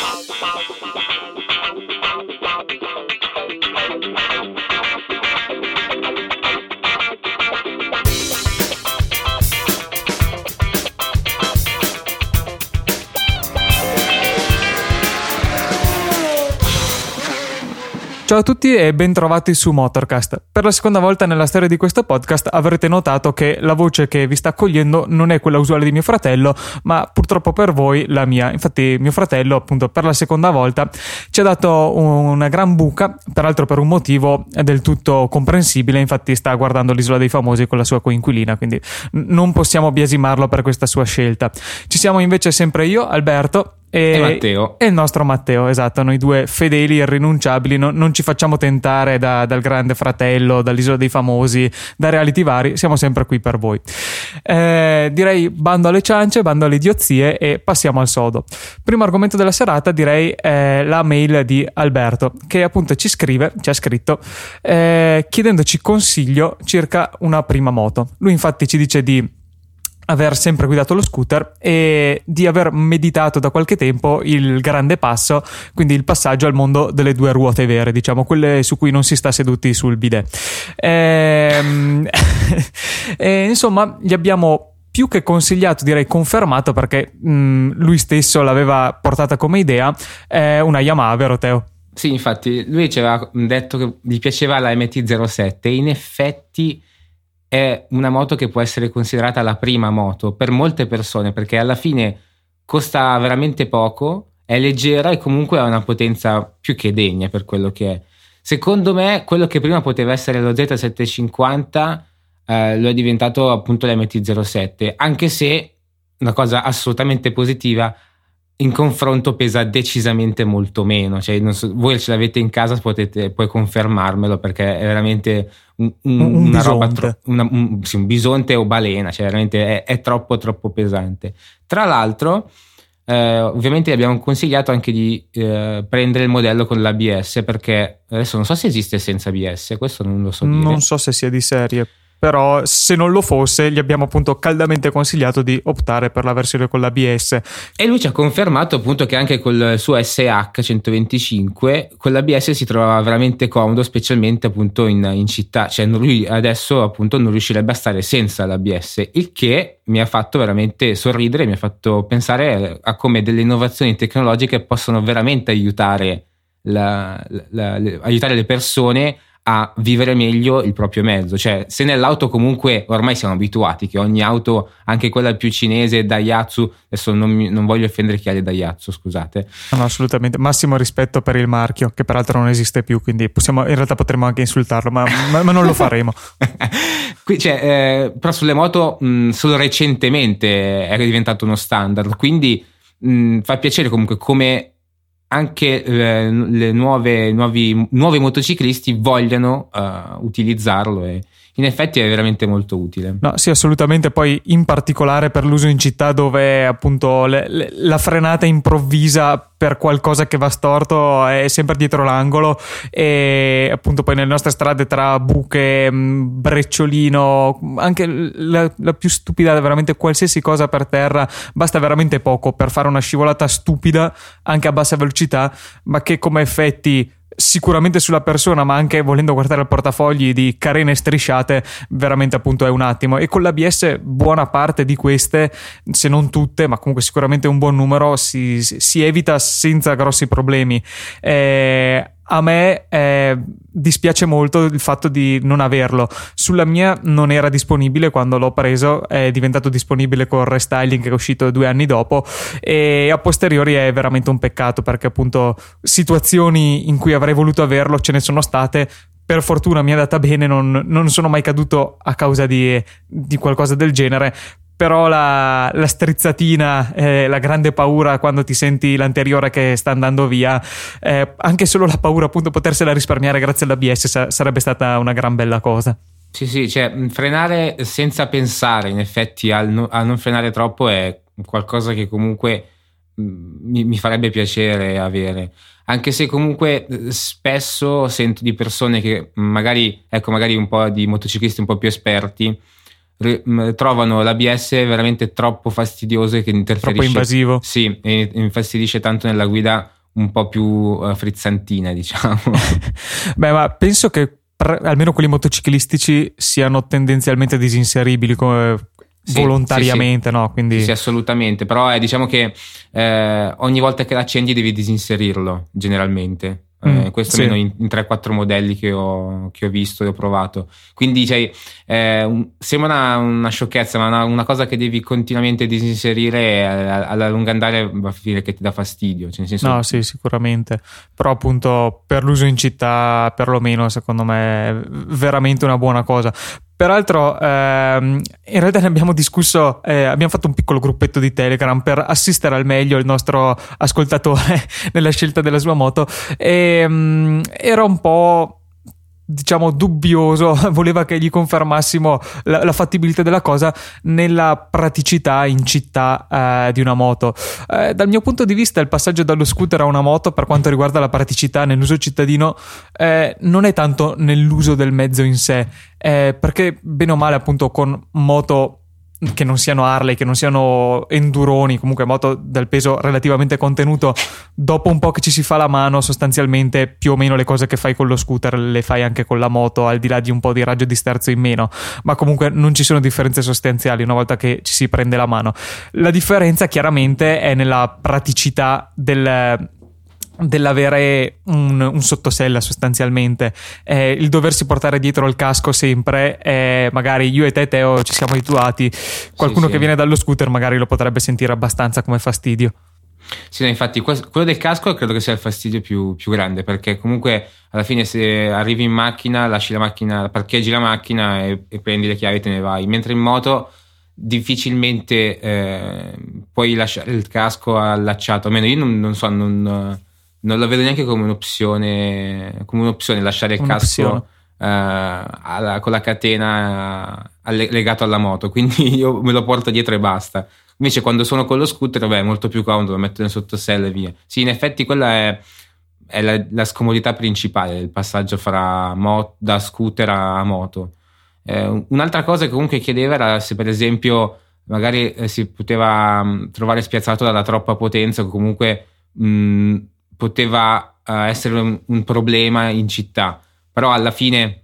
Bye. Ciao a tutti e bentrovati su Motorcast. Per la seconda volta nella storia di questo podcast avrete notato che la voce che vi sta accogliendo non è quella usuale di mio fratello, ma purtroppo per voi la mia. Infatti mio fratello, appunto, per la seconda volta ci ha dato una gran buca, peraltro per un motivo del tutto comprensibile, infatti sta guardando l'isola dei famosi con la sua coinquilina, quindi non possiamo biasimarlo per questa sua scelta. Ci siamo invece sempre io, Alberto, e, e, Matteo. E il nostro Matteo, esatto, noi due fedeli, irrinunciabili, no, non ci facciamo tentare da, dal grande fratello, dall'isola dei famosi, da reality vari, siamo sempre qui per voi. Eh, direi bando alle ciance, bando alle idiozie e passiamo al sodo. Primo argomento della serata direi eh, la mail di Alberto, che appunto ci scrive, ci ha scritto, eh, chiedendoci consiglio circa una prima moto. Lui infatti ci dice di aver sempre guidato lo scooter e di aver meditato da qualche tempo il grande passo, quindi il passaggio al mondo delle due ruote vere, diciamo, quelle su cui non si sta seduti sul bidet. Ehm, e, insomma, gli abbiamo più che consigliato, direi confermato perché mh, lui stesso l'aveva portata come idea, eh, una Yamaha, vero Teo? Sì, infatti lui ci aveva detto che gli piaceva la MT-07 e in effetti è una moto che può essere considerata la prima moto per molte persone perché alla fine costa veramente poco, è leggera e comunque ha una potenza più che degna per quello che è. Secondo me quello che prima poteva essere lo Z750 eh, lo è diventato appunto l'MT07, anche se una cosa assolutamente positiva in confronto pesa decisamente molto meno. Cioè, so, voi ce l'avete in casa, potete poi confermarmelo perché è veramente un, un, un una bisonte. roba tro- una, un, sì, un, bisonte o balena, cioè veramente è, è troppo troppo pesante. Tra l'altro, eh, ovviamente abbiamo consigliato anche di eh, prendere il modello con l'ABS perché adesso non so se esiste senza ABS, questo non lo so dire. Non so se sia di serie però se non lo fosse gli abbiamo appunto caldamente consigliato di optare per la versione con l'ABS. E lui ci ha confermato appunto che anche col suo SH 125 con l'ABS si trovava veramente comodo, specialmente appunto in, in città, cioè lui adesso appunto non riuscirebbe a stare senza l'ABS, il che mi ha fatto veramente sorridere, mi ha fatto pensare a come delle innovazioni tecnologiche possono veramente aiutare, la, la, la, aiutare le persone a vivere meglio il proprio mezzo. Cioè, se nell'auto comunque ormai siamo abituati che ogni auto, anche quella più cinese, Daihatsu, adesso non, mi, non voglio offendere chi ha le Daihatsu, scusate. No, no, assolutamente. Massimo rispetto per il marchio, che peraltro non esiste più, quindi possiamo, in realtà potremmo anche insultarlo, ma, ma, ma non lo faremo. Qui, cioè, eh, però sulle moto mh, solo recentemente è diventato uno standard, quindi mh, fa piacere comunque come anche eh, le nuove, nuovi, nuovi motociclisti vogliano uh, utilizzarlo e in effetti è veramente molto utile. No, sì, assolutamente. Poi, in particolare per l'uso in città, dove appunto le, le, la frenata improvvisa per qualcosa che va storto è sempre dietro l'angolo. E appunto, poi nelle nostre strade tra buche, mm, brecciolino, anche la, la più stupida, veramente qualsiasi cosa per terra, basta veramente poco per fare una scivolata stupida anche a bassa velocità, ma che come effetti sicuramente sulla persona, ma anche volendo guardare il portafogli di carene strisciate, veramente appunto è un attimo. E con l'ABS buona parte di queste, se non tutte, ma comunque sicuramente un buon numero, si, si evita senza grossi problemi. Eh, a me eh, dispiace molto il fatto di non averlo. Sulla mia non era disponibile quando l'ho preso, è diventato disponibile con il restyling che è uscito due anni dopo e a posteriori è veramente un peccato perché appunto situazioni in cui avrei voluto averlo ce ne sono state. Per fortuna mi è andata bene, non, non sono mai caduto a causa di, di qualcosa del genere, però la, la strizzatina, eh, la grande paura quando ti senti l'anteriore che sta andando via, eh, anche solo la paura appunto potersela risparmiare grazie all'ABS sa- sarebbe stata una gran bella cosa. Sì, sì, cioè frenare senza pensare in effetti al no, a non frenare troppo è qualcosa che comunque mi, mi farebbe piacere avere anche se comunque spesso sento di persone che magari, ecco, magari un po' di motociclisti un po' più esperti trovano l'ABS veramente troppo fastidioso e che interferisce. Troppo invasivo. Sì, e infastidisce tanto nella guida un po' più uh, frizzantina, diciamo. Beh, ma penso che almeno quelli motociclistici siano tendenzialmente disinseribili come sì, volontariamente, sì, no? Quindi... Sì, assolutamente. Però eh, diciamo che eh, ogni volta che l'accendi devi disinserirlo, generalmente. Mm, eh, questo sì. almeno in, in 3-4 modelli che ho, che ho, visto e ho provato. Quindi cioè, eh, un, sembra una, una, sciocchezza, ma una, una, cosa che devi continuamente disinserire eh, alla lunga andare va a finire che ti dà fastidio. Cioè, senso... No, sì, sicuramente. Però appunto per l'uso in città, perlomeno, secondo me è veramente una buona cosa. Peraltro, ehm, in realtà ne abbiamo discusso, eh, abbiamo fatto un piccolo gruppetto di Telegram per assistere al meglio il nostro ascoltatore nella scelta della sua moto. E ehm, era un po' diciamo dubbioso, voleva che gli confermassimo la, la fattibilità della cosa nella praticità in città eh, di una moto. Eh, dal mio punto di vista il passaggio dallo scooter a una moto per quanto riguarda la praticità nell'uso cittadino eh, non è tanto nell'uso del mezzo in sé, eh, perché bene o male appunto con moto che non siano Harley, che non siano enduroni, comunque moto del peso relativamente contenuto, dopo un po' che ci si fa la mano, sostanzialmente più o meno le cose che fai con lo scooter le fai anche con la moto, al di là di un po' di raggio di sterzo in meno, ma comunque non ci sono differenze sostanziali una volta che ci si prende la mano. La differenza chiaramente è nella praticità del dell'avere un, un, sottosella sostanzialmente. Eh, il doversi portare dietro il casco sempre eh, magari io e te Teo ci siamo abituati. Qualcuno sì, che viene dallo scooter magari lo potrebbe sentire abbastanza come fastidio. Sì, no, infatti quello del casco credo che sia il fastidio più, più, grande perché comunque alla fine se arrivi in macchina, lasci la macchina, parcheggi la macchina e, e prendi le chiavi e te ne vai, mentre in moto difficilmente eh, puoi lasciare il casco allacciato, almeno io non, non so, non, non lo vedo neanche come un'opzione, come un'opzione lasciare il casco eh, alla, con la catena alle, legato alla moto, quindi io me lo porto dietro e basta. Invece quando sono con lo scooter, vabbè, è molto più comodo, lo metto nel sottosella e via. Sì, in effetti quella è, è la, la, scomodità principale, il passaggio fra mo, da scooter a, a moto. Eh, un'altra cosa che comunque chiedeva era se per esempio magari eh, si poteva mh, mm, trovare spiazzato dalla troppa potenza o comunque mh, mm, poteva uh, essere un, un, problema in città, però alla fine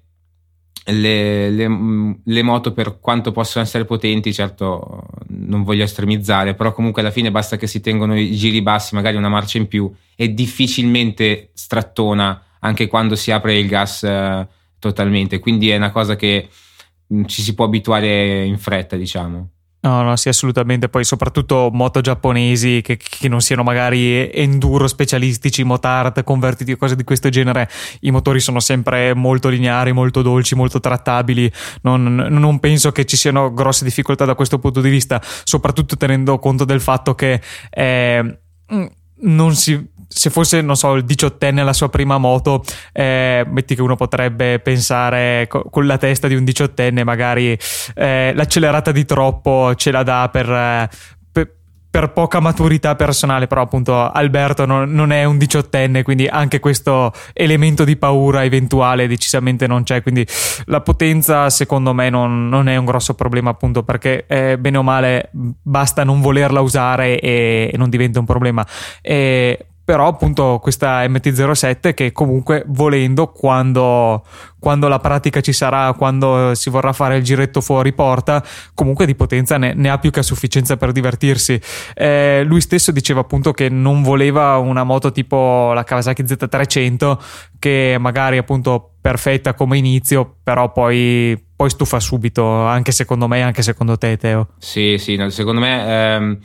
le, le, mm, le, moto per quanto possono essere potenti, certo non voglio estremizzare, però comunque alla fine basta che si tengono i giri bassi, magari una marcia in più, è difficilmente strattona anche quando si apre il gas uh, totalmente, quindi è una cosa che mm, ci si può abituare in fretta, diciamo. No, no, sì, assolutamente. Poi soprattutto moto giapponesi che, che, non siano magari enduro specialistici, motard convertiti o cose di questo genere. I motori sono sempre molto lineari, molto dolci, molto trattabili. Non, non penso che ci siano grosse difficoltà da questo punto di vista, soprattutto tenendo conto del fatto che eh, non si se fosse, non so, il diciottenne alla sua prima moto, eh, metti che uno potrebbe pensare co- con la testa di un diciottenne, magari eh, l'accelerata di troppo ce la dà per, eh, per poca maturità personale, però appunto Alberto non, non, è un diciottenne, quindi anche questo elemento di paura eventuale decisamente non c'è, quindi la potenza secondo me non, non è un grosso problema appunto perché eh, bene o male basta non volerla usare e, e non diventa un problema. E però appunto questa MT-07 che comunque volendo quando, quando, la pratica ci sarà, quando si vorrà fare il giretto fuori porta, comunque di potenza ne, ne ha più che a sufficienza per divertirsi. Eh, lui stesso diceva appunto che non voleva una moto tipo la Kawasaki Z300 che magari appunto perfetta come inizio, però poi, poi stufa subito, anche secondo me, anche secondo te Teo. Sì, sì, no, secondo me... Ehm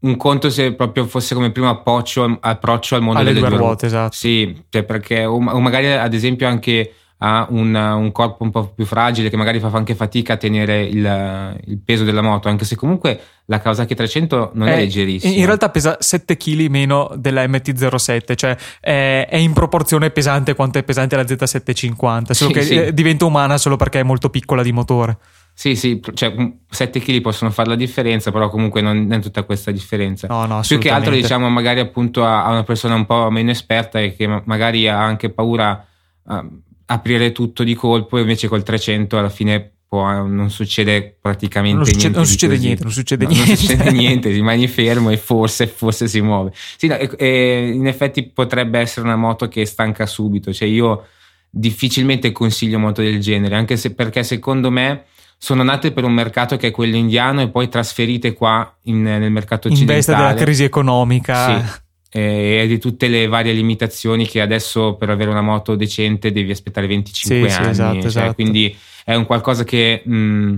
un conto se proprio fosse come primo approccio, approccio al mondo Alle delle due ruote. Esatto. Sì, cioè perché, o, magari ad esempio anche ha un, un, corpo un po' più fragile che magari fa anche fatica a tenere il, il peso della moto, anche se comunque la Kawasaki 300 non è, è leggerissima. In realtà pesa 7 kg meno della MT-07, cioè è, è, in proporzione pesante quanto è pesante la Z750, solo sì, che sì. diventa umana solo perché è molto piccola di motore. Sì, sì, cioè 7 kg possono fare la differenza, però comunque non, è tutta questa differenza. No, no, Più che altro, diciamo, magari appunto a, a, una persona un po' meno esperta e che magari ha anche paura a aprire tutto di colpo, invece col 300 alla fine può, non succede praticamente non succede, niente. Non succede niente, non succede no, niente. Non succede niente, rimani fermo e forse, forse si muove. Sì, no, e, e in effetti potrebbe essere una moto che stanca subito. Cioè, io difficilmente consiglio moto del genere, anche se perché secondo me sono nate per un mercato che è quello indiano e poi trasferite qua in, nel mercato occidentale. In vista della crisi economica. Sì e di tutte le varie limitazioni che adesso per avere una moto decente devi aspettare 25 sì, anni. Sì, esatto, cioè, esatto. Quindi è un qualcosa che mh,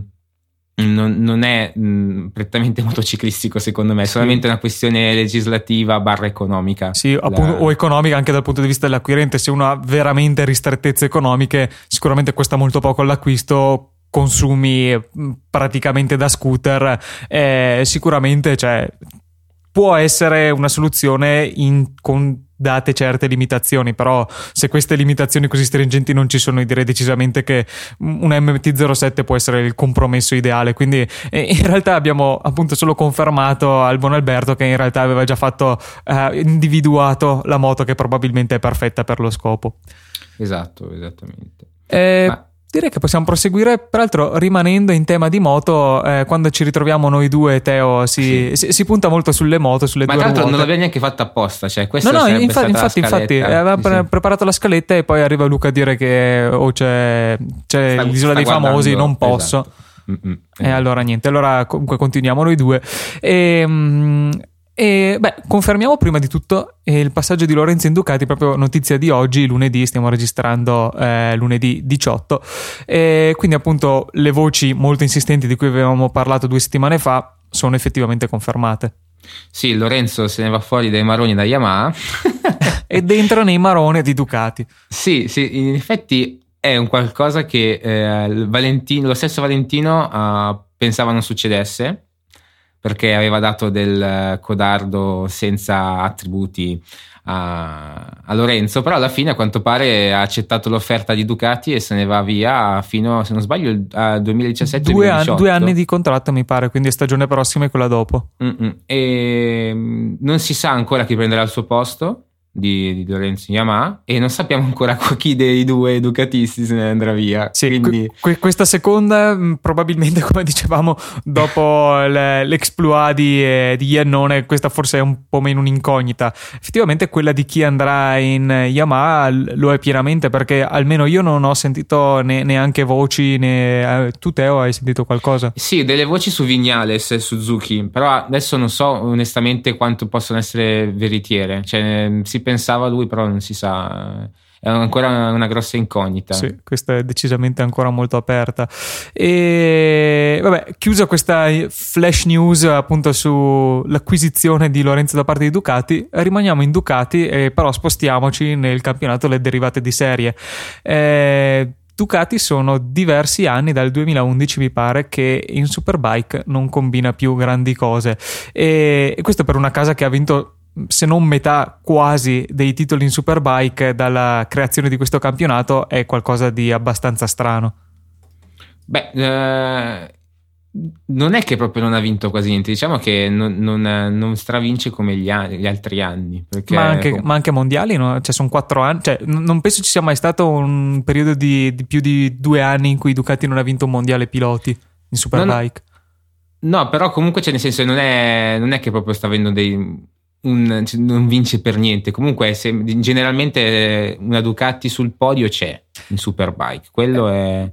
non, non, è mh, prettamente motociclistico secondo me, è solamente una questione legislativa barra economica. Sì, appunto, o economica anche dal punto di vista dell'acquirente. Se uno ha veramente ristrettezze economiche, sicuramente costa molto poco l'acquisto consumi praticamente da scooter eh, sicuramente cioè, può essere una soluzione in, con date certe limitazioni, però se queste limitazioni così stringenti non ci sono, direi decisamente che un MT-07 può essere il compromesso ideale. Quindi in realtà abbiamo appunto solo confermato al buon Alberto che in realtà aveva già fatto eh, individuato la moto che probabilmente è perfetta per lo scopo. Esatto, esattamente. Eh, Ma Direi che possiamo proseguire, peraltro rimanendo in tema di moto, eh, quando ci ritroviamo noi due, Teo, si, sì. si, si, punta molto sulle moto, sulle Ma due tra l'altro ruote. non l'abbiamo neanche fatto apposta, cioè No, no, infatti, infatti, infatti aveva sì, pre- sì. preparato la scaletta e poi arriva Luca a dire che oh, c'è, c'è Sta- l'isola sta dei famosi, non posso. esatto. Mm-mm, E allora niente, allora comunque continuiamo noi due. E, mm, e, beh, confermiamo prima di tutto eh, il passaggio di Lorenzo in Ducati, proprio notizia di oggi, lunedì, stiamo registrando eh, lunedì 18. E quindi appunto le voci molto insistenti di cui avevamo parlato due settimane fa sono effettivamente confermate. Sì, Lorenzo se ne va fuori dai maroni da Yamaha. e dentro nei maroni di Ducati. Sì, sì, in effetti è un qualcosa che eh, Valentino, lo stesso Valentino eh, pensava non succedesse perché aveva dato del codardo senza attributi a, a Lorenzo, però alla fine a quanto pare ha accettato l'offerta di Ducati e se ne va via fino, se non sbaglio, al 2017 Due, anni- due anni di contratto mi pare, quindi stagione prossima e quella dopo. Mm-mm. E mm, non si sa ancora chi prenderà il suo posto di, di Lorenzo Yamaha e non sappiamo ancora chi dei due ducatisti se ne andrà via. Sì, Quindi que- que- questa seconda mh, probabilmente come dicevamo dopo le- l'exploit di, eh, di Iannone questa forse è un po' meno un'incognita effettivamente quella di chi andrà in Yamaha lo è pienamente perché almeno io non ho sentito ne- neanche voci né... eh, tu Teo hai sentito qualcosa? Sì, delle voci su Vignales e Suzuki, però adesso non so onestamente quanto possono essere veritiere. Cioè, si pensava lui, però non si sa. È ancora una grossa incognita. Sì, questa è decisamente ancora molto aperta. E vabbè, chiusa questa flash news appunto sull'acquisizione di Lorenzo da parte di Ducati, rimaniamo in Ducati e però spostiamoci nel campionato delle derivate di serie. Eh, Ducati sono diversi anni, dal 2011 mi pare, che in Superbike non combina più grandi cose. E questo per una casa che ha vinto se non metà quasi dei titoli in Superbike dalla creazione di questo campionato è qualcosa di abbastanza strano. Beh, eh, non è che proprio non ha vinto quasi niente, diciamo che non, non- non stravince come gli, anni- gli altri anni. Ma anche, com- ma anche mondiali, no? Cioè, sono quattro anni. Cioè, non penso ci sia mai stato un periodo di, di più di due anni in cui Ducati non ha vinto un mondiale piloti in Superbike. No, però comunque c'è nel senso non è, non è che proprio sta avendo dei... un- non vince per niente. Comunque se- generalmente eh, una Ducati sul podio c'è in Superbike. Quello è...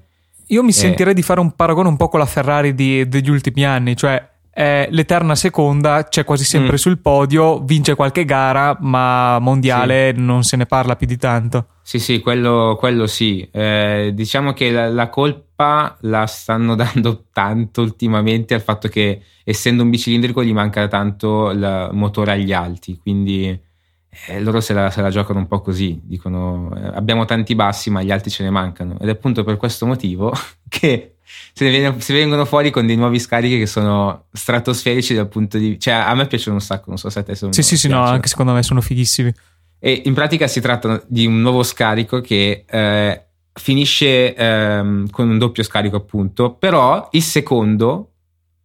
Io mi Eh. sentirei di fare un paragone un po' con la Ferrari di- degli ultimi anni, cioè è l'eterna seconda, c'è quasi sempre Mm. sul podio, vince qualche gara, ma mondiale non se ne parla più di tanto. Sì, sì, quello, quello sì. Eh, diciamo che la, la colpa la stanno dando tanto ultimamente al fatto che essendo un bicilindrico gli manca tanto il motore agli alti, quindi eh, loro se la, se la giocano un po' così, dicono eh, abbiamo tanti bassi ma gli alti ce ne mancano ed è appunto per questo motivo che se ne viene- se vengono fuori con dei nuovi scarichi che sono stratosferici dal punto di cioè a me piacciono un sacco, non so se a te sono Sì, sì, sì, no, anche secondo me sono fighissimi. E in pratica si tratta di un nuovo scarico che eh, finisce ehm, con un doppio scarico, appunto, però il secondo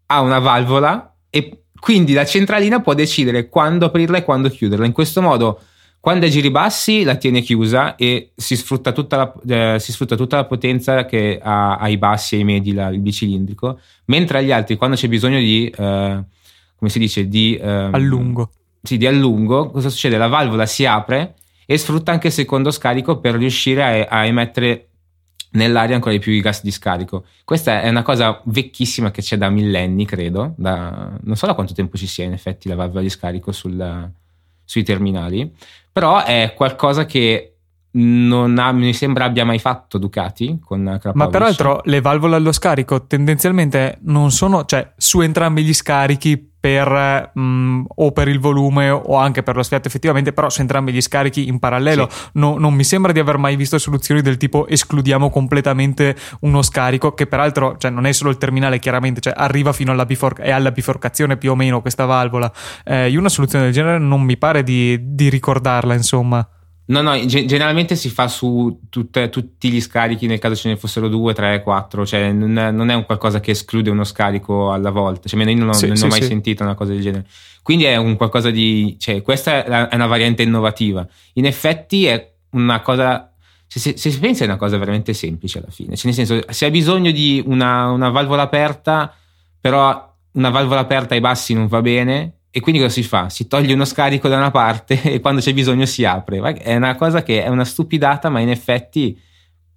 ha una valvola e quindi la centralina può decidere quando aprirla e quando chiuderla. In questo modo, Quando è giri bassi la tiene chiusa e si sfrutta tutta la, eh, sfrutta tutta la potenza che ha ai bassi e ai medi la, il bicilindrico, mentre agli altri quando c'è bisogno di, eh, come si dice, di... Eh, allungo. Sì, di allungo, cosa succede? La valvola si apre e sfrutta anche il secondo scarico per riuscire a, a emettere nell'aria ancora di più i gas di scarico. Questa è una cosa vecchissima che c'è da millenni, credo, da, non so da quanto tempo ci sia in effetti la valvola di scarico sul, sui terminali, però è qualcosa che non ha, mi sembra abbia mai fatto Ducati con Krapovic. Ma peraltro le valvole allo scarico tendenzialmente non sono, cioè su entrambi gli scarichi per mh, mm, o per il volume o anche per lo sfiato effettivamente, però su entrambi gli scarichi in parallelo. Sì. No, non mi sembra di aver mai visto soluzioni del tipo escludiamo completamente uno scarico, che peraltro cioè, non è solo il terminale, chiaramente, cioè, arriva fino alla, bifor- è alla biforcazione più o meno questa valvola. Eh, io una soluzione del genere non mi pare di, di ricordarla, insomma. No, no, generalmente si fa su tutte, tutti gli scarichi nel caso ce ne fossero due, tre, quattro, cioè non è, non è un qualcosa che esclude uno scarico alla volta, cioè io non, sì, non sì, ho mai sì. sentito una cosa del genere. Quindi è un qualcosa di, cioè questa è una variante innovativa. In effetti è una cosa, se, se, se si pensa è una cosa veramente semplice alla fine, cioè nel senso se hai bisogno di una, una valvola aperta, però una valvola aperta ai bassi non va bene, e quindi cosa si fa? Si toglie uno scarico da una parte e quando c'è bisogno si apre. È una cosa che è una stupidata, ma in effetti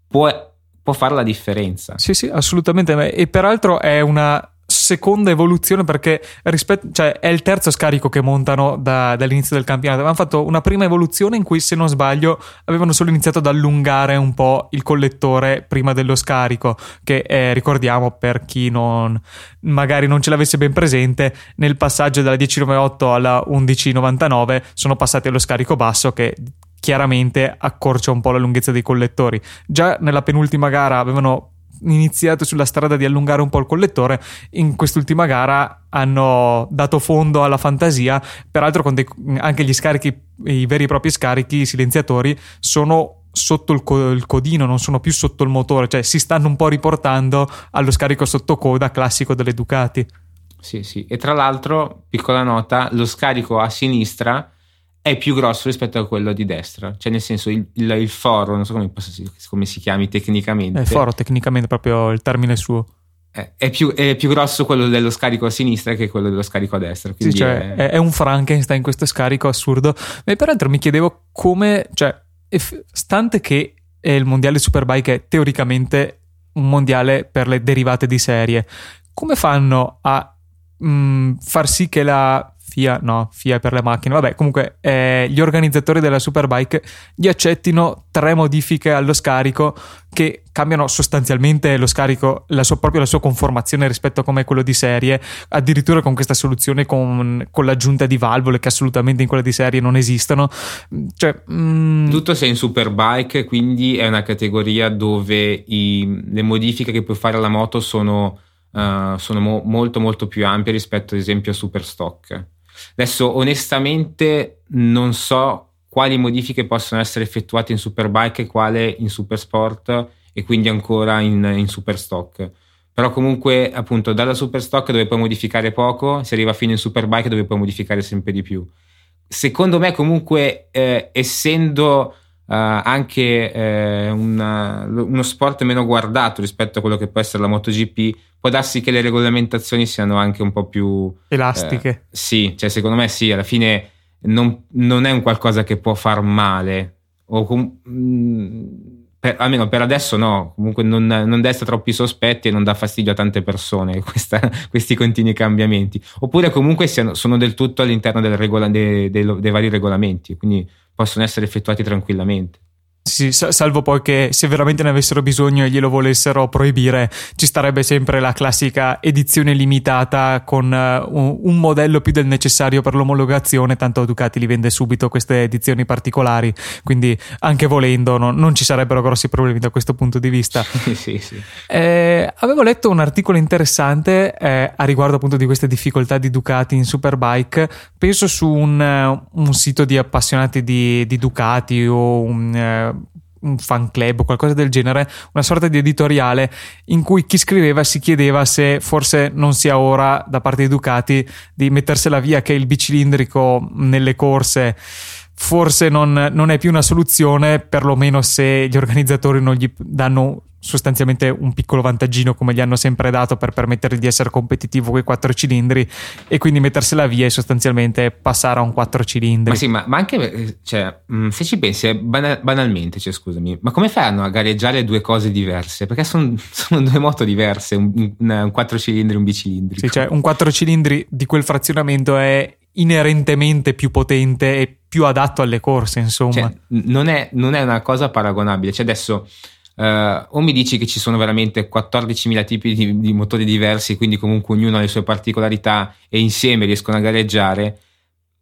può, può fare la differenza. Sì, sì, assolutamente. E peraltro è una seconda evoluzione perché rispetto, cioè, è il terzo scarico che montano da, dall'inizio del campionato. Avevano fatto una prima evoluzione in cui, se non sbaglio, avevano solo iniziato ad allungare un po' il collettore prima dello scarico, che eh, ricordiamo per chi non, magari non ce l'avesse ben presente, nel passaggio dalla 1098 alla 1199 sono passati allo scarico basso che chiaramente accorcia un po' la lunghezza dei collettori. Già nella penultima gara avevano iniziato sulla strada di allungare un po' il collettore, in quest'ultima gara hanno dato fondo alla fantasia, peraltro con dei, anche gli scarichi, i veri e propri scarichi, i silenziatori, sono sotto il, co- il, codino, non sono più sotto il motore, cioè si stanno un po' riportando allo scarico sotto coda classico delle Ducati. Sì, sì, e tra l'altro, piccola nota, lo scarico a sinistra è più grosso rispetto a quello di destra, cioè nel senso il, il, il foro, non so come, come, si chiami tecnicamente. Il foro tecnicamente proprio il termine suo. È, è, più, è, più, grosso quello dello scarico a sinistra che quello dello scarico a destra. Sì, cioè è... è... un Frankenstein questo scarico assurdo. E peraltro mi chiedevo come, cioè, stante che il mondiale Superbike è teoricamente un mondiale per le derivate di serie, come fanno a mh, mm, far sì che la FIA, no, FIA per le macchine, vabbè, comunque eh, gli organizzatori della Superbike gli accettino tre modifiche allo scarico che cambiano sostanzialmente lo scarico, la sua, proprio la sua conformazione rispetto a come è quello di serie, addirittura con questa soluzione con, con l'aggiunta di valvole che assolutamente in quella di serie non esistono. Cioè, mm... Tutto sei in Superbike, quindi è una categoria dove i, le modifiche che puoi fare alla moto sono... Uh, sono mo- molto molto più ampie rispetto ad esempio a Superstock. Adesso onestamente non so quali modifiche possono essere effettuate in Superbike e quale in Supersport e quindi ancora in, in Superstock. Però comunque appunto dalla Superstock dove puoi modificare poco, si arriva fino in Superbike dove puoi modificare sempre di più. Secondo me comunque eh, essendo anche eh, una, uno sport meno guardato rispetto a quello che può essere la MotoGP, può darsi che le regolamentazioni siano anche un po' più elastiche. Eh, sì, cioè secondo me sì, alla fine non, non è un qualcosa che può far male. O com- mm, per, almeno per adesso no, comunque non, non, desta troppi sospetti e non dà fastidio a tante persone questa, questi continui cambiamenti. Oppure comunque siano, sono del tutto all'interno regola, dei, dei, dei vari regolamenti, quindi possono essere effettuati tranquillamente. Sì, salvo poi che se veramente ne avessero bisogno e glielo volessero proibire, ci starebbe sempre la classica edizione limitata con uh, un, modello più del necessario per l'omologazione, tanto Ducati li vende subito queste edizioni particolari, quindi anche volendo no, non ci sarebbero grossi problemi da questo punto di vista. sì, sì, sì. Eh, avevo letto un articolo interessante eh, a riguardo appunto di queste difficoltà di Ducati in Superbike, penso su un, un sito di appassionati di, di Ducati o un... Uh, un fan club o qualcosa del genere, una sorta di editoriale in cui chi scriveva si chiedeva se forse non sia ora da parte di Ducati di mettersela via che il bicilindrico nelle corse. Forse non, non è più una soluzione, perlomeno se gli organizzatori non gli danno sostanzialmente un piccolo vantaggino come gli hanno sempre dato per permettergli di essere competitivo con i quattro cilindri e quindi mettersela via e sostanzialmente passare a un quattro cilindri. Ma sì, ma, ma anche cioè, mm, se ci pensi banal, banalmente, cioè, scusami, ma come fanno a gareggiare due cose diverse? Perché sono, sono due moto diverse, un, un, quattro cilindri e un bicilindrico. Sì, cioè un quattro cilindri di quel frazionamento è inerentemente più potente e più adatto alle corse, insomma. Cioè, non, è, non è una cosa paragonabile. Cioè adesso Uh, o mi dici che ci sono veramente 14.000 tipi di, di, motori diversi, quindi comunque ognuno ha le sue particolarità e insieme riescono a gareggiare,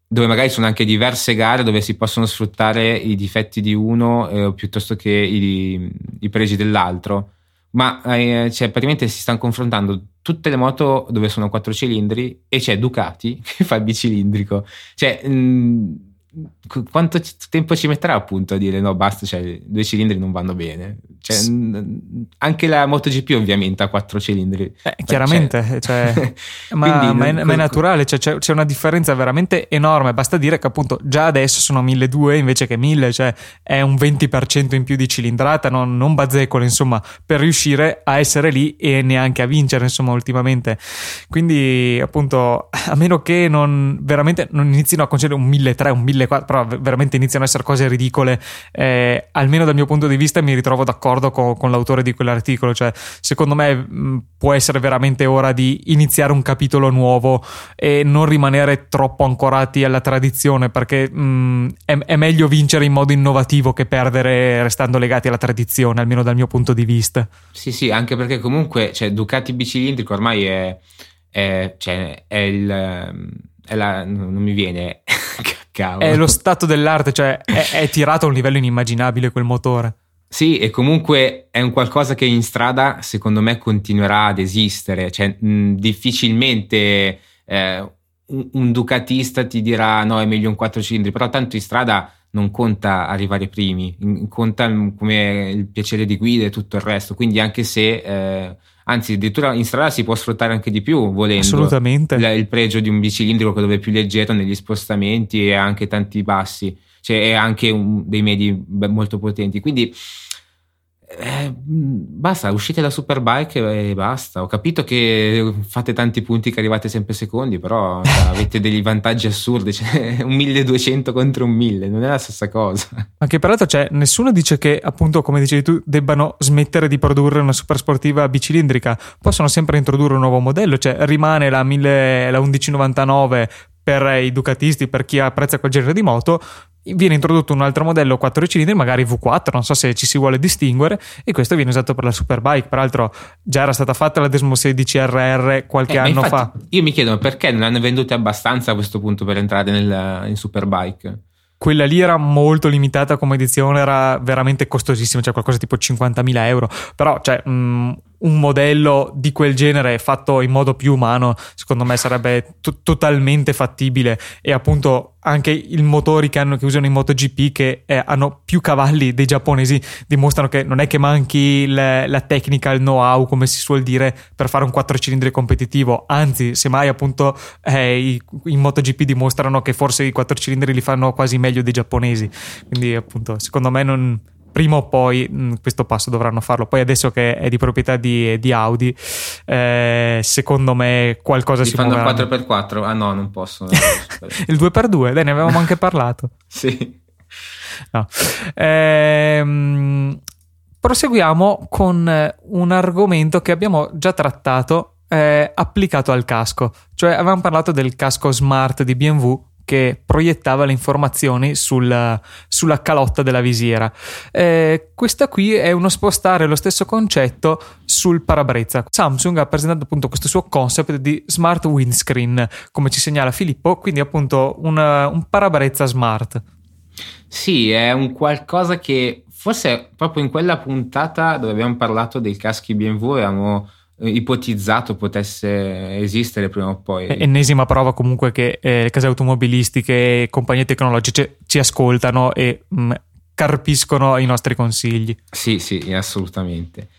dove magari sono anche diverse gare dove si possono sfruttare i difetti di uno eh, piuttosto che i, i, pregi dell'altro. Ma eh, cioè, praticamente si stanno confrontando tutte le moto dove sono quattro cilindri e c'è Ducati che fa il bicilindrico. Cioè, mh, quanto tempo ci metterà appunto a dire no basta cioè due cilindri non vanno bene cioè, anche la MotoGP ovviamente ha quattro cilindri. Eh, chiaramente cioè, ma, ma, è, ma, è, naturale cioè, c'è, c'è, una differenza veramente enorme. Basta dire che appunto già adesso sono 1200 invece che 1000 cioè è un 20% in più di cilindrata non, non bazzecole insomma per riuscire a essere lì e neanche a vincere insomma ultimamente. Quindi appunto a meno che non veramente non inizino a concedere un 1300 un 1300 però veramente iniziano a essere cose ridicole. Eh, almeno dal mio punto di vista mi ritrovo d'accordo con, con l'autore di quell'articolo. Cioè, secondo me mh, può essere veramente ora di iniziare un capitolo nuovo e non rimanere troppo ancorati alla tradizione, perché mh, è, è, meglio vincere in modo innovativo che perdere restando legati alla tradizione, almeno dal mio punto di vista. Sì, sì, anche perché comunque cioè, Ducati bicilindrico ormai è, è, cioè, è il. È la, non mi viene Cavolo. È lo stato dell'arte, cioè è, è tirato a un livello inimmaginabile quel motore. Sì, e comunque è un qualcosa che in strada secondo me continuerà ad esistere, cioè mh, difficilmente eh, un, un, Ducatista ti dirà no è meglio un 4 cilindri, però tanto in strada non conta arrivare primi, conta come il piacere di guida e tutto il resto, quindi anche se eh, anzi addirittura in strada si può sfruttare anche di più volendo. Assolutamente. Il, il pregio di un bicilindrico dove è più leggero negli spostamenti e anche tanti bassi cioè è anche un, dei medi molto potenti. Quindi eh, basta, uscite da Superbike e basta. Ho capito che fate tanti punti che arrivate sempre secondi, però cioè, avete degli vantaggi assurdi. Cioè, un 1200 contro un 1000 non è la stessa cosa. Anche peraltro, cioè, nessuno dice che, appunto, come dicevi tu, debbano smettere di produrre una super sportiva bicilindrica. Possono sempre introdurre un nuovo modello, cioè rimane la, 1000, la 1199 per i ducatisti, per chi apprezza quel genere di moto, viene introdotto un altro modello 4 cilindri, magari V4, non so se ci si vuole distinguere, e questo viene usato per la Superbike. Peraltro, già era stata fatta la Desmo 16 RR qualche eh, anno fa. Io mi chiedo perché non hanno venduti abbastanza a questo punto per entrare nel, in Superbike quella lì era molto limitata come edizione, era veramente costosissima, cioè qualcosa tipo 50.000 euro. Però, cioè, mh, mm, un modello di quel genere fatto in modo più umano, secondo me sarebbe t- totalmente fattibile. E appunto anche i motori che, hanno, che usano in MotoGP, che eh, hanno più cavalli dei giapponesi, dimostrano che non è che manchi le, la tecnica, il know-how, come si suol dire, per fare un 4 cilindri competitivo. Anzi, semmai appunto eh, i, in MotoGP dimostrano che forse i 4 cilindri li fanno quasi meglio dei giapponesi. Quindi appunto, secondo me non prima o poi mh, mm, questo passo dovranno farlo. Poi adesso che è di proprietà di, di Audi, eh, secondo me qualcosa Li si fanno il 4x4? Ah no, non posso. il 2x2, dai, ne avevamo anche parlato. sì. No. Ehm, proseguiamo con un argomento che abbiamo già trattato eh, applicato al casco. Cioè avevamo parlato del casco smart di BMW che proiettava le informazioni sul, sulla calotta della visiera. Eh, questa qui è uno spostare lo stesso concetto sul parabrezza. Samsung ha presentato appunto questo suo concept di smart windscreen, come ci segnala Filippo, quindi appunto un, un parabrezza smart. Sì, è un qualcosa che forse proprio in quella puntata dove abbiamo parlato dei caschi BMW avevamo ipotizzato potesse esistere prima o poi. Ennesima prova comunque che eh, le case automobilistiche e compagnie tecnologiche ci ascoltano e mh, mm, carpiscono i nostri consigli. Sì, sì, assolutamente.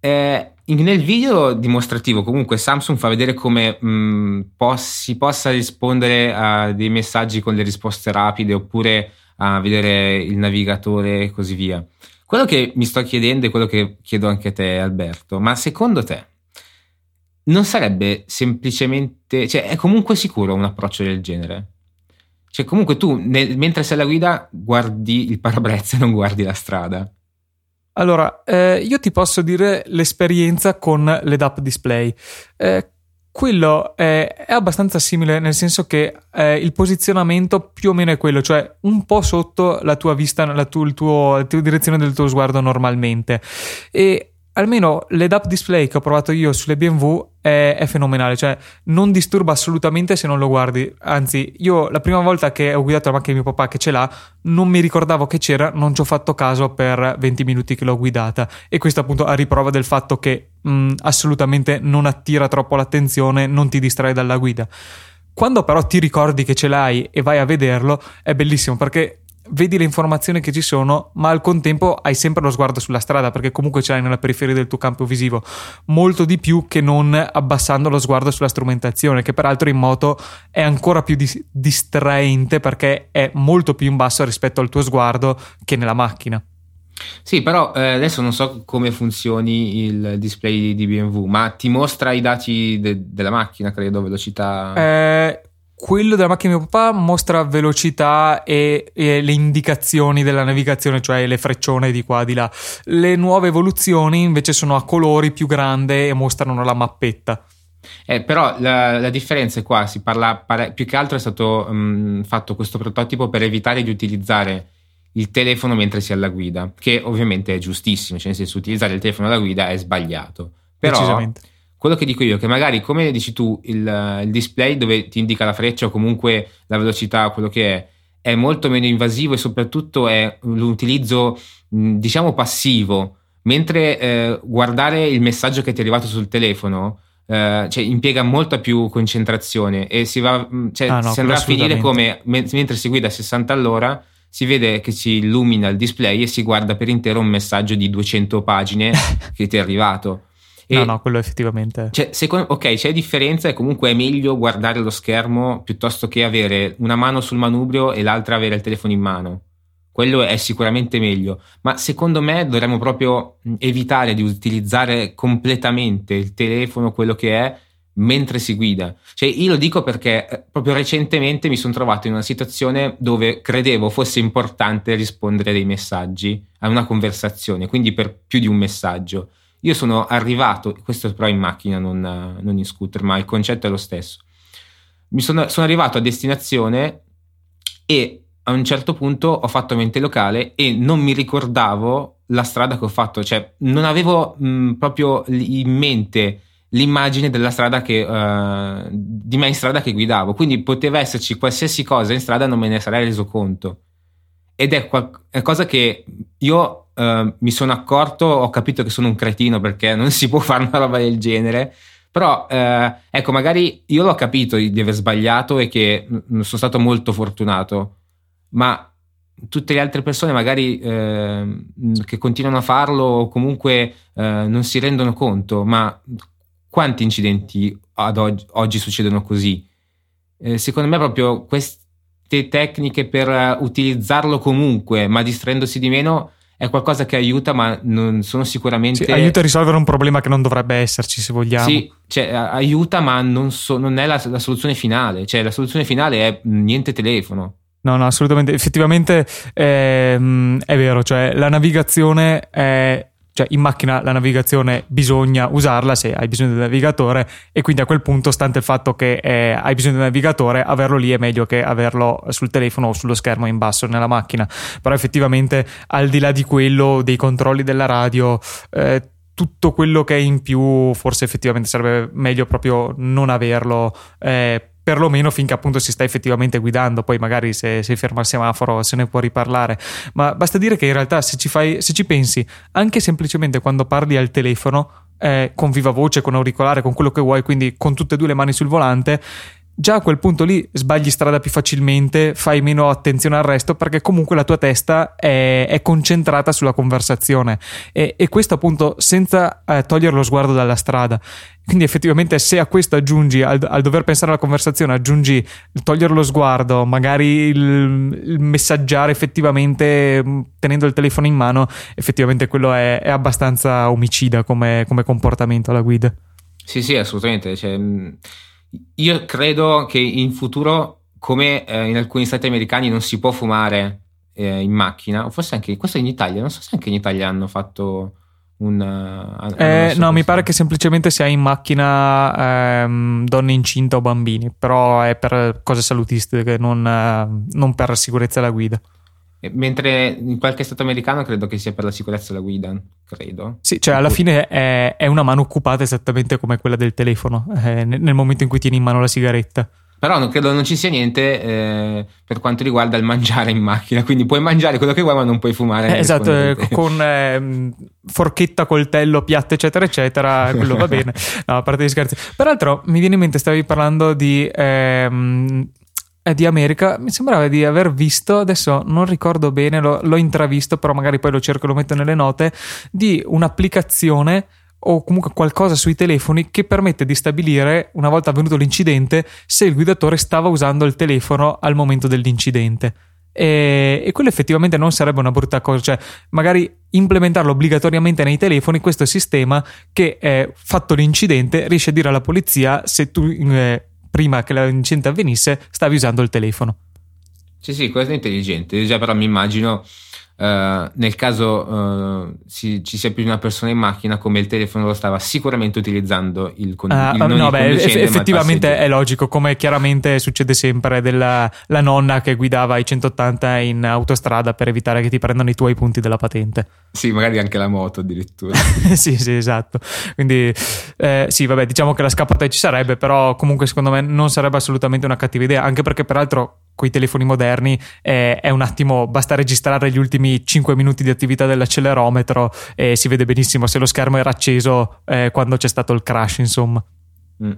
Eh, nel video dimostrativo comunque Samsung fa vedere come mh, mm, po- si possa rispondere a dei messaggi con le risposte rapide oppure a vedere il navigatore e così via. Quello che mi sto chiedendo e quello che chiedo anche a te Alberto, ma secondo te non sarebbe semplicemente, cioè è comunque sicuro un approccio del genere? Cioè comunque tu nel, mentre sei alla guida guardi il parabrezza e non guardi la strada. Allora, eh, io ti posso dire l'esperienza con l'EDAP display. Eh, quello è, è, abbastanza simile nel senso che eh, il posizionamento più o meno è quello, cioè un po' sotto la tua vista, la, tu, tuo, la tua direzione del tuo sguardo normalmente. E almeno l'EDAP display che ho provato io sulle BMW è, è, fenomenale, cioè non disturba assolutamente se non lo guardi. Anzi, io la prima volta che ho guidato la macchina di mio papà che ce l'ha, non mi ricordavo che c'era, non ci ho fatto caso per 20 minuti che l'ho guidata. E questo appunto a riprova del fatto che mh, assolutamente non attira troppo l'attenzione, non ti distrae dalla guida. Quando però ti ricordi che ce l'hai e vai a vederlo, è bellissimo perché vedi le informazioni che ci sono, ma al contempo hai sempre lo sguardo sulla strada perché comunque ce l'hai nella periferia del tuo campo visivo, molto di più che non abbassando lo sguardo sulla strumentazione, che peraltro in moto è ancora più dis- distraente perché è molto più in basso rispetto al tuo sguardo che nella macchina. Sì, però eh, adesso non so come funzioni il display di BMW, ma ti mostra i dati de- della macchina, credo, velocità. Eh, quello della macchina di mio papà mostra velocità e, e, le indicazioni della navigazione, cioè le freccione di qua di là. Le nuove evoluzioni invece sono a colori più grandi e mostrano la mappetta. Eh, però la, la, differenza è qua, si parla pare, più che altro è stato um, fatto questo prototipo per evitare di utilizzare il telefono mentre si è alla guida, che ovviamente è giustissimo, cioè nel senso utilizzare il telefono alla guida è sbagliato. Però quello che dico io è che magari, come dici tu, il, il, display dove ti indica la freccia o comunque la velocità, quello che è, è molto meno invasivo e soprattutto è l'utilizzo, diciamo, passivo, mentre eh, guardare il messaggio che ti è arrivato sul telefono eh, cioè, impiega molta più concentrazione e si, va, cioè, ah, no, si andrà a finire come mentre si guida a 60 all'ora si vede che si illumina il display e si guarda per intero un messaggio di 200 pagine che ti è arrivato. E no, no, quello effettivamente. Cioè, secondo, ok, c'è differenza e comunque è meglio guardare lo schermo piuttosto che avere una mano sul manubrio e l'altra avere il telefono in mano. Quello è sicuramente meglio, ma secondo me dovremmo proprio evitare di utilizzare completamente il telefono, quello che è, mentre si guida. Cioè, io lo dico perché eh, proprio recentemente mi sono trovato in una situazione dove credevo fosse importante rispondere dei messaggi a una conversazione, quindi per più di un messaggio. Io sono arrivato, questo però in macchina, non, non in scooter, ma il concetto è lo stesso. Mi sono, sono arrivato a destinazione e a un certo punto ho fatto mente locale e non mi ricordavo la strada che ho fatto, cioè non avevo mh, proprio in mente l'immagine della strada che uh, di me in strada che guidavo, quindi poteva esserci qualsiasi cosa in strada non me ne sarei reso conto. Ed è qualcosa che io uh, mi sono accorto, ho capito che sono un cretino perché non si può fare una roba del genere. Però, uh, ecco, magari io l'ho capito di aver sbagliato e che sono stato molto fortunato, ma tutte le altre persone magari che continuano a farlo o comunque non si rendono conto, ma quanti incidenti ad oggi, oggi succedono così? Eh, secondo me proprio queste tecniche per utilizzarlo comunque, ma distraendosi di meno, è qualcosa che aiuta, ma non sono sicuramente. Sì, aiuta a risolvere un problema che non dovrebbe esserci, se vogliamo. Sì, cioè, aiuta, ma non, so, non è la, la, soluzione finale. Cioè, la soluzione finale è niente telefono. No, no, assolutamente. Effettivamente ehm, è vero, cioè la navigazione è cioè in macchina la navigazione bisogna usarla se hai bisogno del navigatore e quindi a quel punto, stante il fatto che eh, hai bisogno del navigatore, averlo lì è meglio che averlo sul telefono o sullo schermo in basso nella macchina. Però effettivamente al di là di quello, dei controlli della radio, eh, tutto quello che è in più forse effettivamente sarebbe meglio proprio non averlo. Eh, perlomeno finché appunto si sta effettivamente guidando, poi magari se sei fermo al semaforo se ne può riparlare, ma basta dire che in realtà se ci, fai, se ci pensi, anche semplicemente quando parli al telefono, eh, con viva voce, con auricolare, con quello che vuoi, quindi con tutte e due le mani sul volante, già a quel punto lì sbagli strada più facilmente, fai meno attenzione al resto perché comunque la tua testa è, è concentrata sulla conversazione e, e questo appunto senza eh, togliere lo sguardo dalla strada. Quindi effettivamente se a questo aggiungi, al, al, dover pensare alla conversazione, aggiungi togliere lo sguardo, magari il, il, messaggiare effettivamente mm, tenendo il telefono in mano, effettivamente quello è, è abbastanza omicida come, come, comportamento alla guida. Sì, sì, assolutamente. Cioè, mm, io credo che in futuro, come eh, in alcuni stati americani, non si può fumare eh, in macchina, o forse anche questo in Italia, non so se anche in Italia hanno fatto un... Eh, no, mi pare che semplicemente sia in macchina ehm, donne incinte o bambini, però è per cose salutistiche, non, eh, non per sicurezza alla guida. Mentre in qualche stato americano credo che sia per la sicurezza della guida, credo. Sì, cioè alla fine è, è una mano occupata esattamente come quella del telefono, eh, nel momento in cui tieni in mano la sigaretta. Però non credo non ci sia niente eh, per quanto riguarda il mangiare in macchina, quindi puoi mangiare quello che vuoi ma non puoi fumare. Eh, esatto, eh, con eh, forchetta, coltello, piatto eccetera eccetera, quello va bene. No, a parte gli scherzi. Peraltro mi viene in mente, stavi parlando di... Ehm, eh, di America, mi sembrava di aver visto, adesso non ricordo bene, l'ho, l'ho intravisto, però magari poi lo cerco e lo metto nelle note, di un'applicazione o comunque qualcosa sui telefoni che permette di stabilire, una volta avvenuto l'incidente, se il guidatore stava usando il telefono al momento dell'incidente. E, e quello effettivamente non sarebbe una brutta cosa, cioè magari implementarlo obbligatoriamente nei telefoni, questo sistema che eh, fatto l'incidente riesce a dire alla polizia se tu eh, prima che l'incidente avvenisse, stavi usando il telefono. Sì, sì, questo è intelligente. Io già però mi immagino Uh, nel caso uh, si, ci sia più di una persona in macchina, come il telefono lo stava sicuramente utilizzando il, con- uh, il no, beh, eff- effettivamente è logico, come chiaramente succede sempre della la nonna che guidava i 180 in autostrada per evitare che ti prendano i tuoi punti della patente. Sì, magari anche la moto addirittura. sì, sì, esatto. Quindi eh, sì, vabbè, diciamo che la scappata ci sarebbe, però comunque secondo me non sarebbe assolutamente una cattiva idea, anche perché peraltro con i telefoni moderni eh, è un attimo, basta registrare gli ultimi 5 minuti di attività dell'accelerometro e si vede benissimo se lo schermo era acceso eh, quando c'è stato il crash, insomma. Mm.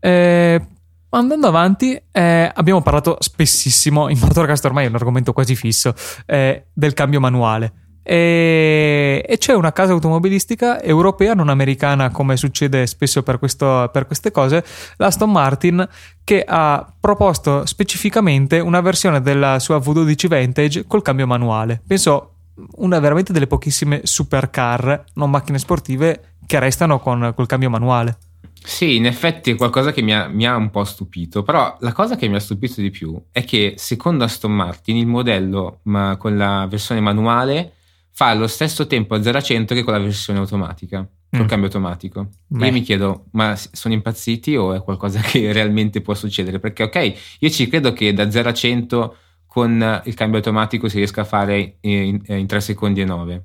Eh, andando avanti, eh, abbiamo parlato spessissimo, in Motorcast ormai è un argomento quasi fisso, eh, del cambio manuale. E, e, c'è una casa automobilistica europea, non americana come succede spesso per, questo, per queste cose, l'Aston Martin, che ha proposto specificamente una versione della sua V12 Vantage col cambio manuale. Penso una veramente delle pochissime supercar, non macchine sportive, che restano con, col cambio manuale. Sì, in effetti è qualcosa che mi ha, mi ha, un po' stupito, però la cosa che mi ha stupito di più è che secondo Aston Martin il modello ma con la versione manuale fa lo stesso tempo a 0 a 100 che con la versione automatica, col mm. cambio automatico. Beh. Io mi chiedo, ma sono impazziti o è qualcosa che realmente può succedere? Perché ok, io ci credo che da 0 a 100 con il cambio automatico si riesca a fare in, in 3 secondi e 9.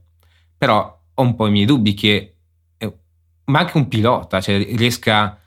Però ho un po' i miei dubbi che, eh, ma anche un pilota, cioè riesca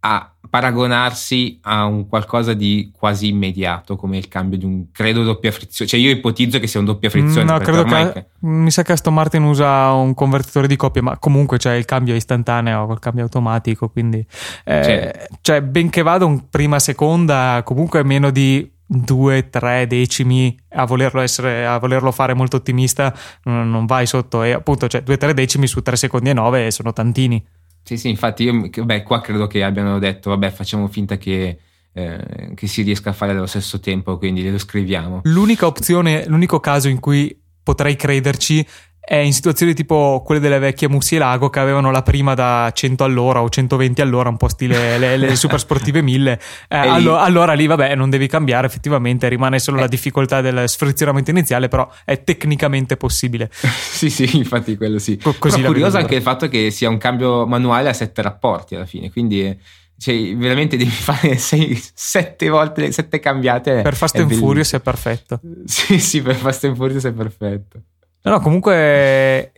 a paragonarsi a un qualcosa di quasi immediato come il cambio di un credo doppia frizione. Cioè io ipotizzo che sia un doppia frizione no credo che mi sa che Aston Martin usa un convertitore di coppia ma comunque c'è cioè, il cambio istantaneo col cambio automatico quindi eh, cioè, cioè benché vada un prima seconda comunque meno di 2-3 decimi a volerlo, essere, a volerlo fare molto ottimista non, vai sotto. E appunto cioè 2-3 decimi su 3 secondi e 9 sono tantini sì, sì, infatti io beh, qua credo che abbiano detto, vabbè, facciamo finta che, eh, che si riesca a fare allo stesso tempo, quindi lo scriviamo. L'unica opzione, l'unico caso in cui potrei crederci è in situazioni tipo quelle delle vecchie Musielago che avevano la prima da 100 all'ora o 120 all'ora, un po' stile le, le super sportive 1000. Eh, allo, allora lì, vabbè, non devi cambiare, effettivamente rimane solo eh. la difficoltà del sfrizionamento iniziale, però è tecnicamente possibile. sì, sì, infatti quello sì. Co- così però curioso anche il fatto che sia un cambio manuale a sette rapporti alla fine, quindi cioè, veramente devi fare sei, sette volte, sette cambiate. Per Fast and Furious è perfetto. Sì, sì, per Fast and Furious è perfetto. No, comunque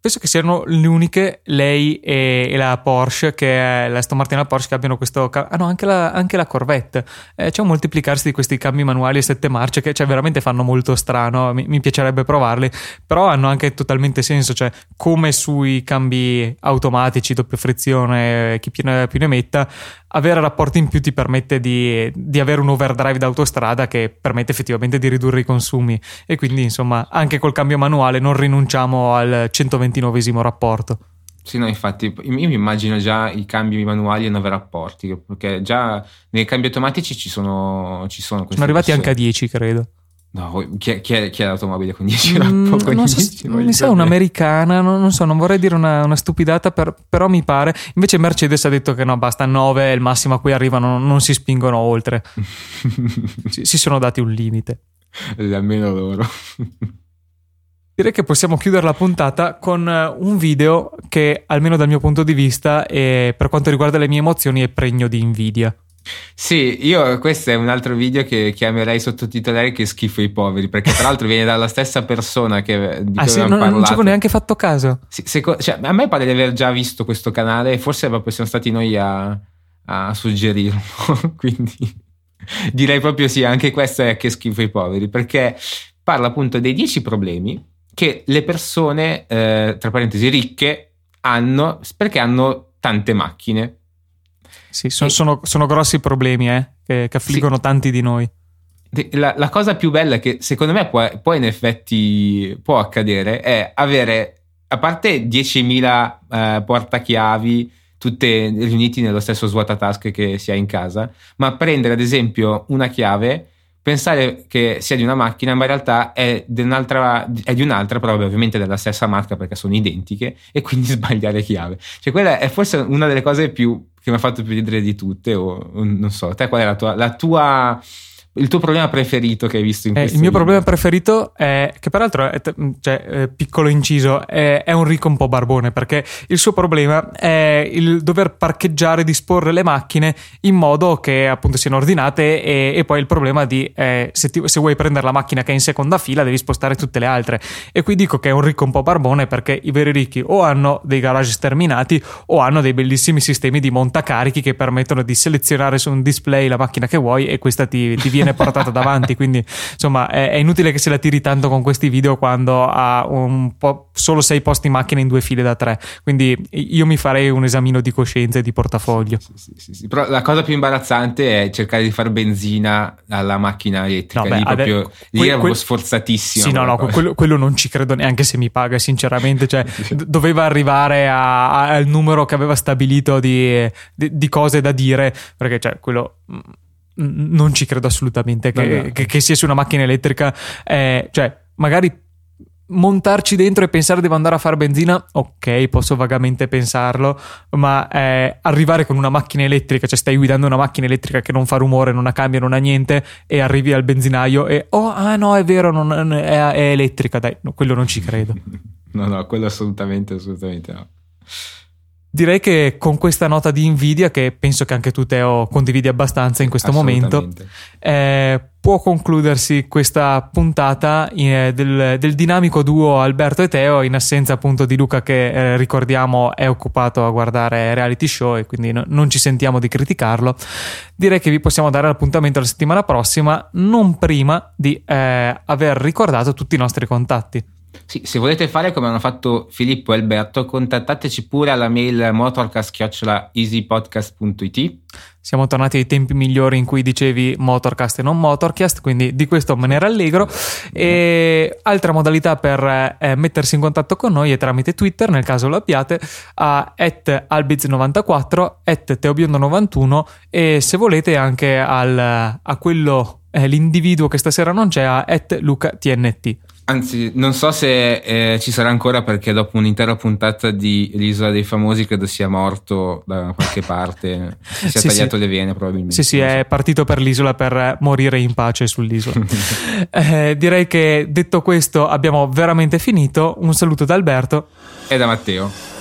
penso che siano le uniche, lei e, e la Porsche, che è la Aston Martin la Porsche, che abbiano questo. Ah, no, anche la, anche la Corvette. Eh, c'è un moltiplicarsi di questi cambi manuali a sette marce che cioè, veramente fanno molto strano. Mi, mi, piacerebbe provarli, però hanno anche totalmente senso. Cioè, come sui cambi automatici, doppia frizione, chi più ne, più ne metta, avere rapporti in più ti permette di, di avere un overdrive d'autostrada che permette effettivamente di ridurre i consumi e quindi insomma anche col cambio manuale non rinunciamo al 129 rapporto. Sì, no, infatti, io mi immagino già i cambi manuali e 9 rapporti, perché già nei cambi automatici ci sono, ci sono Sono arrivati anche a 10, credo. No, chi è, chi è, chi è l'automobile con 10 rapporti? Mm, non so, mi sa un'americana, non, non, so, non vorrei dire una, una stupidata, per, però mi pare. Invece Mercedes ha detto che no, basta 9, è il massimo a cui arrivano, non, non si spingono oltre. si, si sono dati un limite. Almeno loro. Direi che possiamo chiudere la puntata con eh, un video che, almeno dal mio punto di vista, è, per quanto riguarda le mie emozioni, è pregno di invidia. Sì, io questo è un altro video che chiamerei sottotitolare che schifo i poveri, perché tra l'altro viene dalla stessa persona che di ah, sì, non, non ci avevo neanche fatto caso. Sì, seco- cioè, a me pare di aver già visto questo canale forse proprio siamo stati noi a, a suggerirlo, quindi direi proprio sì, anche questo è che schifo i poveri, perché parla appunto dei 10 problemi che le persone, eh, tra parentesi, ricche hanno perché hanno tante macchine. Sì, sono, e, sono, sono grossi problemi eh, che, che affliggono sì. tanti di noi. La, la, cosa più bella che secondo me può, può, in effetti può accadere è avere, a parte 10.000 eh, portachiavi tutte riuniti nello stesso svuotatasche che si ha in casa, ma prendere ad esempio una chiave pensare che sia di una macchina, ma in realtà è di un'altra, è di un'altra però ovviamente della stessa marca perché sono identiche, e quindi sbagliare chiave. Cioè, quella è forse una delle cose più che mi ha fatto più ridere di tutte, o non so, te qual è la tua, la tua il tuo problema preferito che hai visto in eh, questo Il mio video? problema preferito è che peraltro è, cioè, eh, piccolo inciso è, è, un ricco un po' barbone perché il suo problema è il dover parcheggiare disporre le macchine in modo che appunto siano ordinate e, e poi il problema di eh, se, ti, se, vuoi prendere la macchina che è in seconda fila devi spostare tutte le altre e qui dico che è un ricco un po' barbone perché i veri ricchi o hanno dei garage sterminati o hanno dei bellissimi sistemi di montacarichi che permettono di selezionare su un display la macchina che vuoi e questa ti, ti viene viene portata davanti. Quindi, insomma, è, è, inutile che se la tiri tanto con questi video quando ha un po' solo sei posti in macchina in due file da tre. Quindi io mi farei un esamino di coscienza e di portafoglio. Sì, sì, sì, Però la cosa più imbarazzante è cercare di fare benzina alla macchina elettrica. No, beh, lì proprio lì que- que- sforzatissimo. Sì, no, no, quello, quello, non ci credo neanche se mi paga, sinceramente. Cioè, d- doveva arrivare al numero che aveva stabilito di, di, di cose da dire, perché cioè, quello non ci credo assolutamente che, che, che sia su una macchina elettrica, eh, cioè magari montarci dentro e pensare devo andare a fare benzina, ok, posso vagamente pensarlo, ma eh, arrivare con una macchina elettrica, cioè stai guidando una macchina elettrica che non fa rumore, non ha cambio, non ha niente, e arrivi al benzinaio e oh, ah no, è vero, non, è, è, elettrica, dai, no, quello non ci credo. no, no, quello assolutamente, assolutamente no. Direi che con questa nota di invidia, che penso che anche tu Teo condividi abbastanza in questo momento, eh, può concludersi questa puntata eh, del, del, dinamico duo Alberto e Teo, in assenza appunto di Luca che eh, ricordiamo è occupato a guardare reality show e quindi no, non ci sentiamo di criticarlo. Direi che vi possiamo dare l'appuntamento la settimana prossima, non prima di eh, aver ricordato tutti i nostri contatti. Sì, se volete fare come hanno fatto Filippo e Alberto, contattateci pure alla mail motorcast.easypodcast.it. Siamo tornati ai tempi migliori in cui dicevi Motorcast e non Motorcast, quindi di questo me ne rallegro. E altra modalità per eh, mettersi in contatto con noi è tramite Twitter, nel caso lo abbiate, a albiz94, teobiondo91 e se volete anche al, a quello, eh, l'individuo che stasera non c'è, a lucatnt. Anzi, non so se eh, ci sarà ancora perché dopo un'intera puntata di L'isola dei famosi credo sia morto da qualche parte, si sia sì, tagliato sì. le vene probabilmente. Sì, sì, è partito per l'isola per morire in pace sull'isola. eh, direi che detto questo abbiamo veramente finito. Un saluto da Alberto e da Matteo.